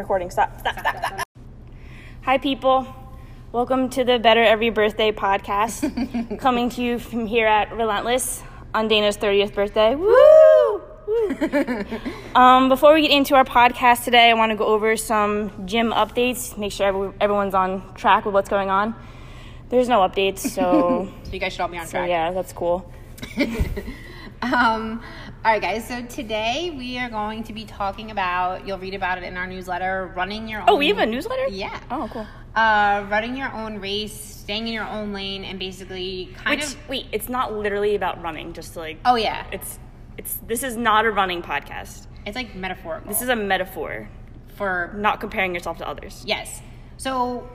recording. Stop. Stop. Stop. Stop. Hi, people. Welcome to the Better Every Birthday podcast, coming to you from here at Relentless on Dana's 30th birthday. Woo! Woo. um, before we get into our podcast today, I want to go over some gym updates, make sure everyone's on track with what's going on. There's no updates, so, So you guys should all be on so track. yeah, that's cool. Um, all right, guys. So today we are going to be talking about. You'll read about it in our newsletter. Running your. Own, oh, we have a newsletter? Yeah. Oh, cool. Uh, running your own race, staying in your own lane, and basically kind Which, of. wait, it's not literally about running, just like, Oh yeah, it's, it's, this is not a running podcast. it's like metaphorical. This is a metaphor, for not comparing yourself to others. Yes. So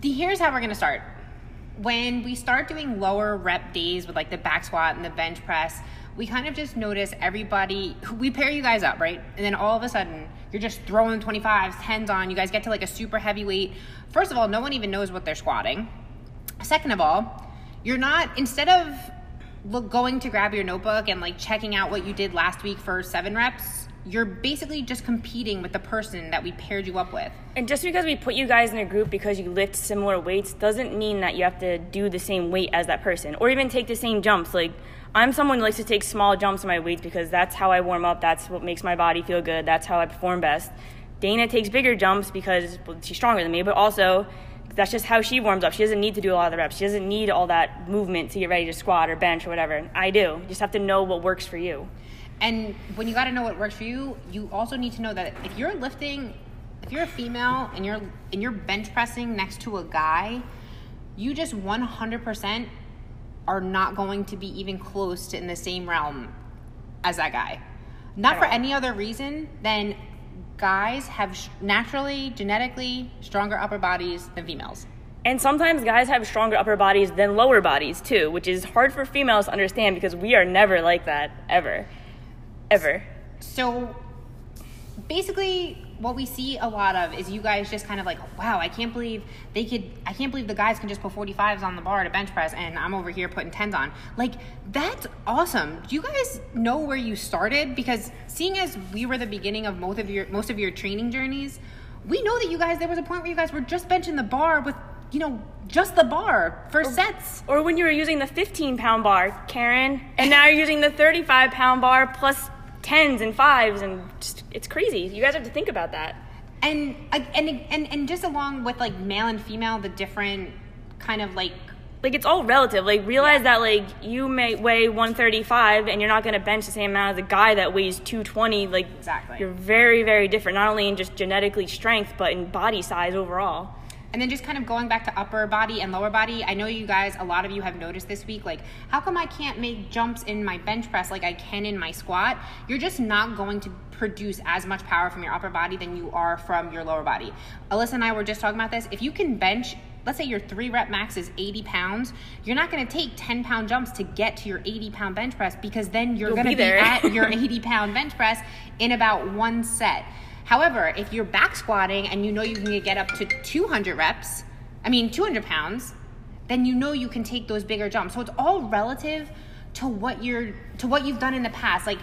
the, here's how we're gonna start. When we start doing lower rep days with like the back squat and the bench press, we kind of just notice everybody. We pair you guys up, right? And then all of a sudden, you're just throwing 25s, 10s on. You guys get to like a super heavy weight. First of all, no one even knows what they're squatting. Second of all, you're not instead of look, going to grab your notebook and like checking out what you did last week for seven reps. You're basically just competing with the person that we paired you up with. And just because we put you guys in a group because you lift similar weights doesn't mean that you have to do the same weight as that person or even take the same jumps. Like, I'm someone who likes to take small jumps in my weights because that's how I warm up, that's what makes my body feel good, that's how I perform best. Dana takes bigger jumps because well, she's stronger than me, but also that's just how she warms up. She doesn't need to do a lot of the reps. She doesn't need all that movement to get ready to squat or bench or whatever. I do. You just have to know what works for you. And when you got to know what works for you, you also need to know that if you're lifting, if you're a female and you're and you're bench pressing next to a guy, you just 100% are not going to be even close to in the same realm as that guy. Not for any other reason than guys have sh- naturally, genetically stronger upper bodies than females. And sometimes guys have stronger upper bodies than lower bodies too, which is hard for females to understand because we are never like that ever. Ever. So basically what we see a lot of is you guys just kind of like wow i can't believe they could i can't believe the guys can just put 45s on the bar to bench press and i'm over here putting 10s on. Like that's awesome. Do you guys know where you started? Because seeing as we were the beginning of most of your most of your training journeys we know that you guys there was a point where you guys were just benching the bar with you know just the bar for sets. Or when you were using the 15 pound bar, Karen, and now you're using the 35 pound bar plus 10s and 5s, and just, it's crazy. You guys have to think about that. and and and and just along with like male and female the different kind of like Like, it's all relative. Like, realize that, like, you may weigh 135 and you're not going to bench the same amount as a guy that weighs 220. Like, Exactly. you're very, very different, not only in just genetically strength, but in body size overall. And then just kind of going back to upper body and lower body, I know you guys, a lot of you have noticed this week, like, how come I can't make jumps in my bench press like I can in my squat? You're just not going to produce as much power from your upper body than you are from your lower body. Alyssa and I were just talking about this. If you can bench, let's say your three rep max is 80 pounds, you're not going to take 10 pound jumps to get to your 80 pound bench press because then you're going to be be, at your 80 pound bench press in about one set. However, if you're back squatting and you know you can get up to 200 reps, I mean 200 pounds, then you know you can take those bigger jumps. So it's all relative to what you're to what you've done in the past. Like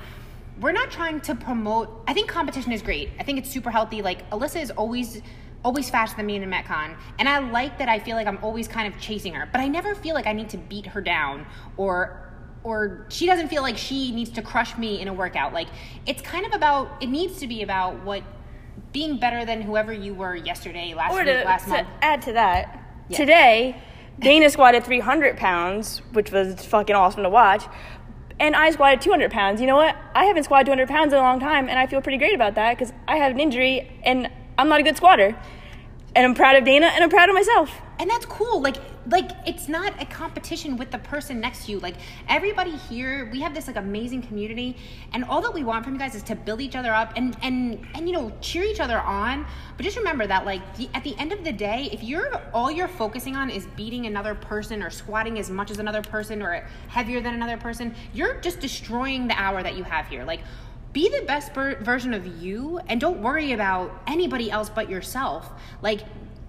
we're not trying to promote. I think competition is great. I think it's super healthy. Like Alyssa is always always faster than me in a metcon and i like that i feel like i'm always kind of chasing her but i never feel like i need to beat her down or or she doesn't feel like she needs to crush me in a workout. Like it's kind of about it needs to be about what being better than whoever you were yesterday, last Or week, to, last to month. add to that, Yeah. today, Dana squatted 300 pounds, which was fucking awesome to watch. And I squatted 200 pounds. You know what? I haven't squatted 200 pounds in a long time, and I feel pretty great about that because I have an injury and I'm not a good squatter. And I'm proud of Dana and I'm proud of myself. and that's cool like like it's not a competition with the person next to you. Like everybody here we have this like amazing community and all that we want from you guys is to build each other up and and and you know cheer each other on. But just remember that like the, at the end of the day if you're all you're focusing on is beating another person or squatting as much as another person or heavier than another person you're just destroying the hour that you have here. Like be the best ver- version of you and don't worry about anybody else but yourself. Like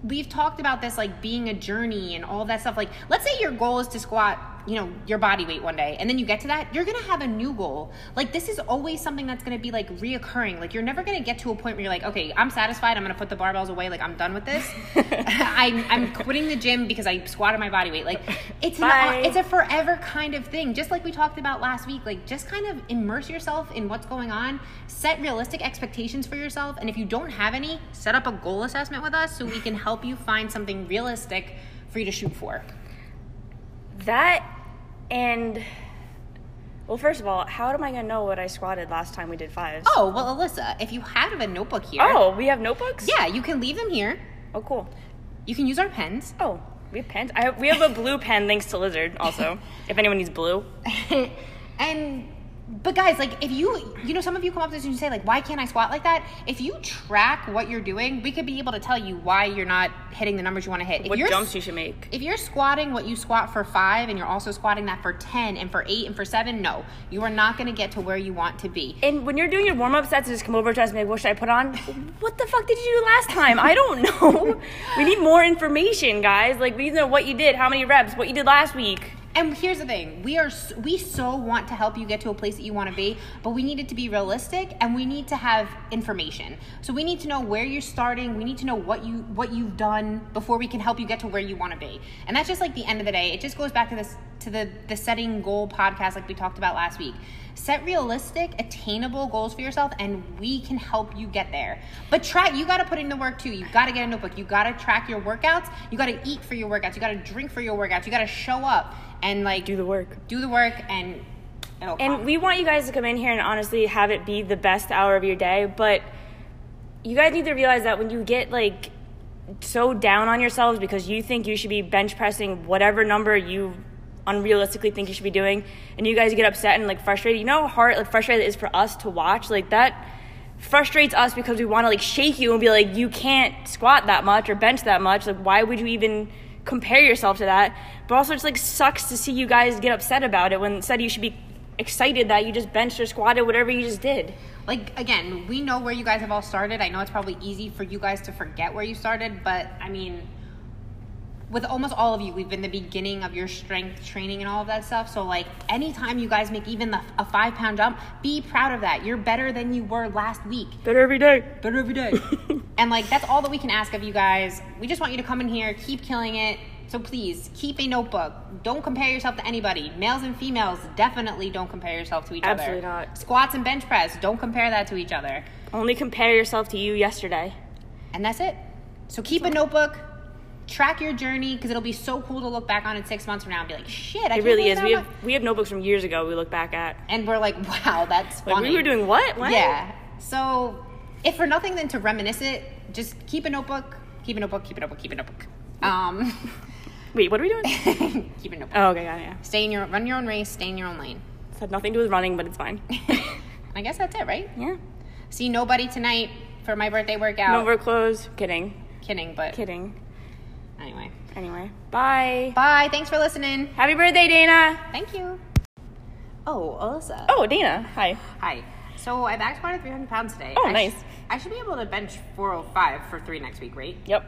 we've talked about this like being a journey and all that stuff. Like let's say your goal is to squat you know, your body weight one day, and then you get to that, you're gonna have a new goal. Like this is always something that's gonna be like reoccurring. Like you're never gonna get to a point where you're like, okay, I'm satisfied. I'm gonna put the barbells away. Like I'm done with this. I'm, I'm quitting the gym because I squatted my body weight. Like it's an, it's a forever kind of thing. Just like we talked about last week. Like just kind of immerse yourself in what's going on. Set realistic expectations for yourself, and if you don't have any, set up a goal assessment with us so we can help you find something realistic for you to shoot for. That and well, first of all, how am I gonna know what I squatted last time we did fives? Oh, well, Alyssa, if you have a notebook here, Oh, we have notebooks. yeah, you can leave them here. Oh, cool. You can use our pens. Oh, we have pens. I we have a blue pen thanks to Lizard. Also, if anyone needs blue. and but guys, like if you you know some of you come up to us and you say like why can't I squat like that? If you track what you're doing, we could be able to tell you why you're not hitting the numbers you want to hit. If What jumps you should make? if you're squatting what you squat for five and you're also squatting that for 10 and for eight and for seven, no, you are not going to get to where you want to be. And when you're doing your warm up sets, just come over to us and be like, "What should I put on?" what the fuck did you do last time? I don't know. we need more information, guys. Like we need to know what you did, how many reps, what you did last week. And here's the thing: we are we so want to help you get to a place that you want to be, but we need it to be realistic, and we need to have information. So we need to know where you're starting. We need to know what you what you've done before we can help you get to where you want to be. And that's just like the end of the day. It just goes back to this to the the setting goal podcast, like we talked about last week. Set realistic, attainable goals for yourself, and we can help you get there. But track, you got to put in the work too. You got to get a notebook. You got to track your workouts. You got to eat for your workouts. You got to drink for your workouts. You got to show up and like Do the work. do the work and it'll And come. we want you guys to come in here and honestly have it be the best hour of your day, but you guys need to realize that when you get like so down on yourselves because you think you should be bench pressing whatever number you unrealistically think you should be doing and you guys get upset and like frustrated you know how hard like frustrated it is for us to watch like that frustrates us because we want to like shake you and be like you can't squat that much or bench that much like why would you even compare yourself to that but also it's like sucks to see you guys get upset about it when instead you should be excited that you just benched or squatted whatever you just did like again, we know where you guys have all started. I know it's probably easy for you guys to forget where you started, but I mean with almost all of you, we've been the beginning of your strength training and all of that stuff. So, like, anytime you guys make even the, a five pound jump, be proud of that. You're better than you were last week. better every day better every day. and like that's all that we can ask of you guys. We just want you to come in here, keep killing it. So please keep a notebook. Don't compare yourself to anybody. Males and females definitely don't compare yourself to each Absolutely other. Absolutely not. Squats and bench press, don't compare that to each other. only compare yourself to you yesterday And that's it. So keep a notebook. Track your journey because it'll be so cool to look back on it six months from now and be like, "Shit, I it really is we have much-" we have notebooks from years ago we look back at and we're like, "Wow, that's like funny." we were doing what When? Yeah. So, if for nothing than to reminisce it, just keep a notebook, keep a notebook, keep a notebook, keep a notebook. Um, wait what are we doing keep a notebook. oh okay it, yeah Stay in your run your own race, stay in your own lane. This had nothing to do with running, but it's fine. I guess that's it, right? yeah. See nobody tonight for my birthday workout. No clothes. Kidding. Kidding, but Kidding. anyway. Anyway, bye. Bye. Thanks for listening. Happy birthday, Dana. Thank you. Oh, Alyssa. Oh, Dana. Hi. Hi. So I back squatted 300 pounds today. Oh, I sh- nice. I should be able to bench 405 for three next week, right? Yep.